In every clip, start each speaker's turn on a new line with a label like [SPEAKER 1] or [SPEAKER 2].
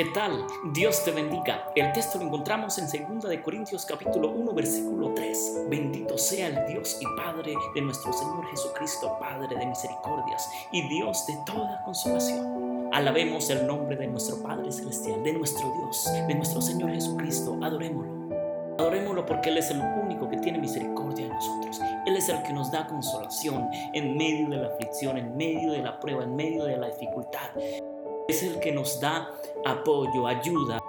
[SPEAKER 1] ¿Qué tal? Dios te bendiga. El texto lo encontramos en 2 de Corintios capítulo 1 versículo 3. Bendito sea el Dios y Padre de nuestro Señor Jesucristo, Padre de misericordias y Dios de toda consolación. Alabemos el nombre de nuestro Padre celestial, de nuestro Dios, de nuestro Señor Jesucristo. Adorémoslo. Adorémoslo porque Él es el único que tiene misericordia de nosotros. Él es el que nos da consolación en medio de la aflicción, en medio de la prueba, en medio de la dificultad es el que nos da apoyo, ayuda.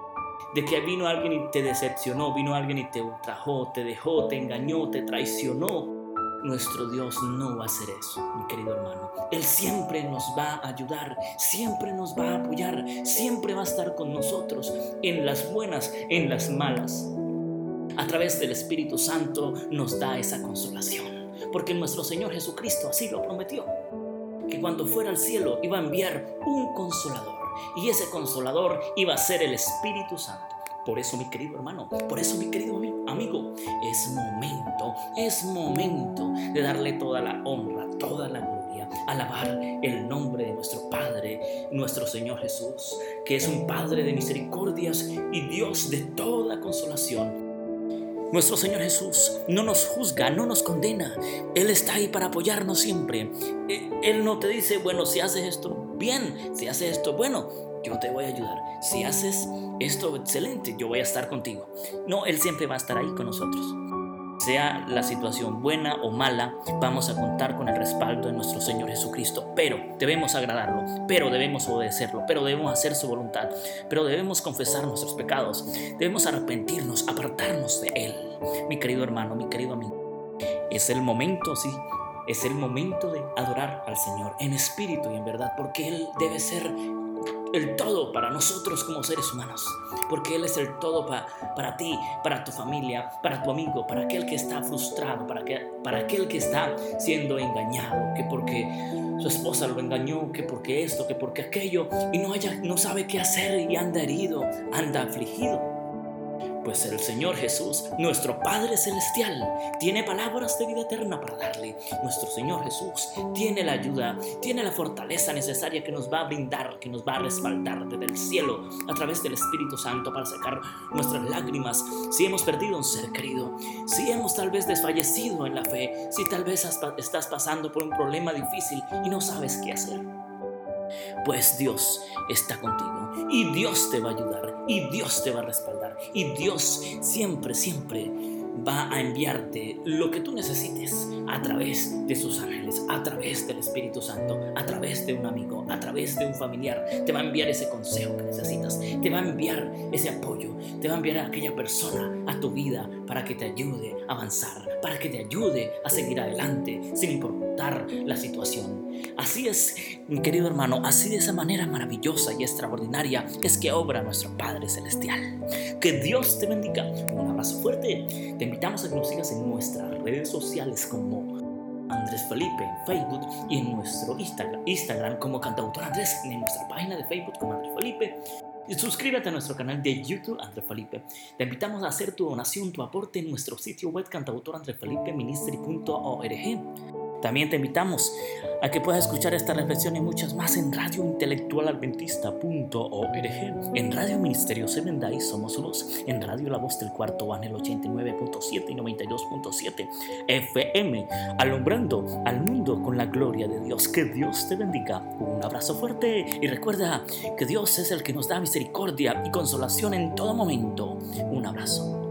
[SPEAKER 1] De que vino alguien y te decepcionó, vino alguien y te ultrajó, te dejó, te engañó, te traicionó. Nuestro Dios no va a hacer eso, mi querido hermano. Él siempre nos va a ayudar, siempre nos va a apoyar, siempre va a estar con nosotros en las buenas, en las malas. A través del Espíritu Santo nos da esa consolación, porque nuestro Señor Jesucristo así lo prometió que cuando fuera al cielo iba a enviar un consolador. Y ese consolador iba a ser el Espíritu Santo. Por eso, mi querido hermano, por eso, mi querido amigo, es momento, es momento de darle toda la honra, toda la gloria, alabar el nombre de nuestro Padre, nuestro Señor Jesús, que es un Padre de misericordias y Dios de toda consolación nuestro Señor Jesús no nos juzga, no nos condena. Él está ahí para apoyarnos siempre. E, Él no te dice, bueno, si haces esto, bien. Si haces esto, bueno, yo te voy a ayudar. Si haces esto, excelente, yo voy a estar contigo. No, Él siempre va a estar ahí con nosotros. Sea la situación buena o mala, vamos a contar con el respaldo de nuestro Señor Jesucristo. Pero debemos agradarlo, pero debemos obedecerlo, pero debemos hacer su voluntad, pero debemos confesar nuestros pecados, debemos arrepentirnos, apartarnos de Él. Mi querido hermano, mi querido amigo, es el momento, sí, es el momento de adorar al Señor en espíritu y en verdad, porque Él debe ser el todo para nosotros como seres humanos, porque Él es el todo para ti, para tu familia, para tu amigo, para aquel que está frustrado, para, que, para aquel que está siendo engañado, que porque su esposa lo engañó, que porque esto, que porque aquello, y no, haya, no sabe qué hacer y anda herido, anda afligido. Pues el Señor Jesús, nuestro Padre Celestial, tiene palabras de vida eterna para darle. Nuestro Señor Jesús tiene la ayuda, tiene la fortaleza necesaria que nos va a brindar, que nos va a respaldar desde el cielo a través del Espíritu Santo para sacar nuestras lágrimas si hemos perdido un ser querido, si hemos tal vez desfallecido en la fe, si tal vez estás pasando por un problema difícil y no sabes qué hacer. Pues Dios está contigo y Dios te va a ayudar y Dios te va a respaldar y Dios siempre, siempre va a enviarte lo que tú necesites a través de sus ángeles, a través del Espíritu Santo, a través de un amigo, a través de un familiar. Te va a enviar ese consejo que necesitas, te va a enviar ese apoyo, te va a enviar a aquella persona a tu vida para que te ayude a avanzar, para que te ayude a seguir adelante sin importar la situación. Así es, mi querido hermano, así de esa manera maravillosa y extraordinaria es que obra nuestro Padre Celestial. Que Dios te bendiga. Un abrazo fuerte. Te invitamos a que nos sigas en nuestras redes sociales como Andrés Felipe en Facebook y en nuestro Instagram, Instagram como Cantautor Andrés, en nuestra página de Facebook como Andrés Felipe. Suscríbete a nuestro canal de YouTube Andrés Felipe. Te invitamos a hacer tu donación, tu aporte en nuestro sitio web cantautorandrefelipeministry.org. También te invitamos a que puedas escuchar esta reflexión y muchas más en radiointelectualadventista.org, en Radio Ministerio Semendai Somos Luz, en Radio La Voz del Cuarto Van el 89.7 y 92.7 FM, alumbrando al mundo con la gloria de Dios. Que Dios te bendiga. Un abrazo fuerte y recuerda que Dios es el que nos da misericordia y consolación en todo momento. Un abrazo.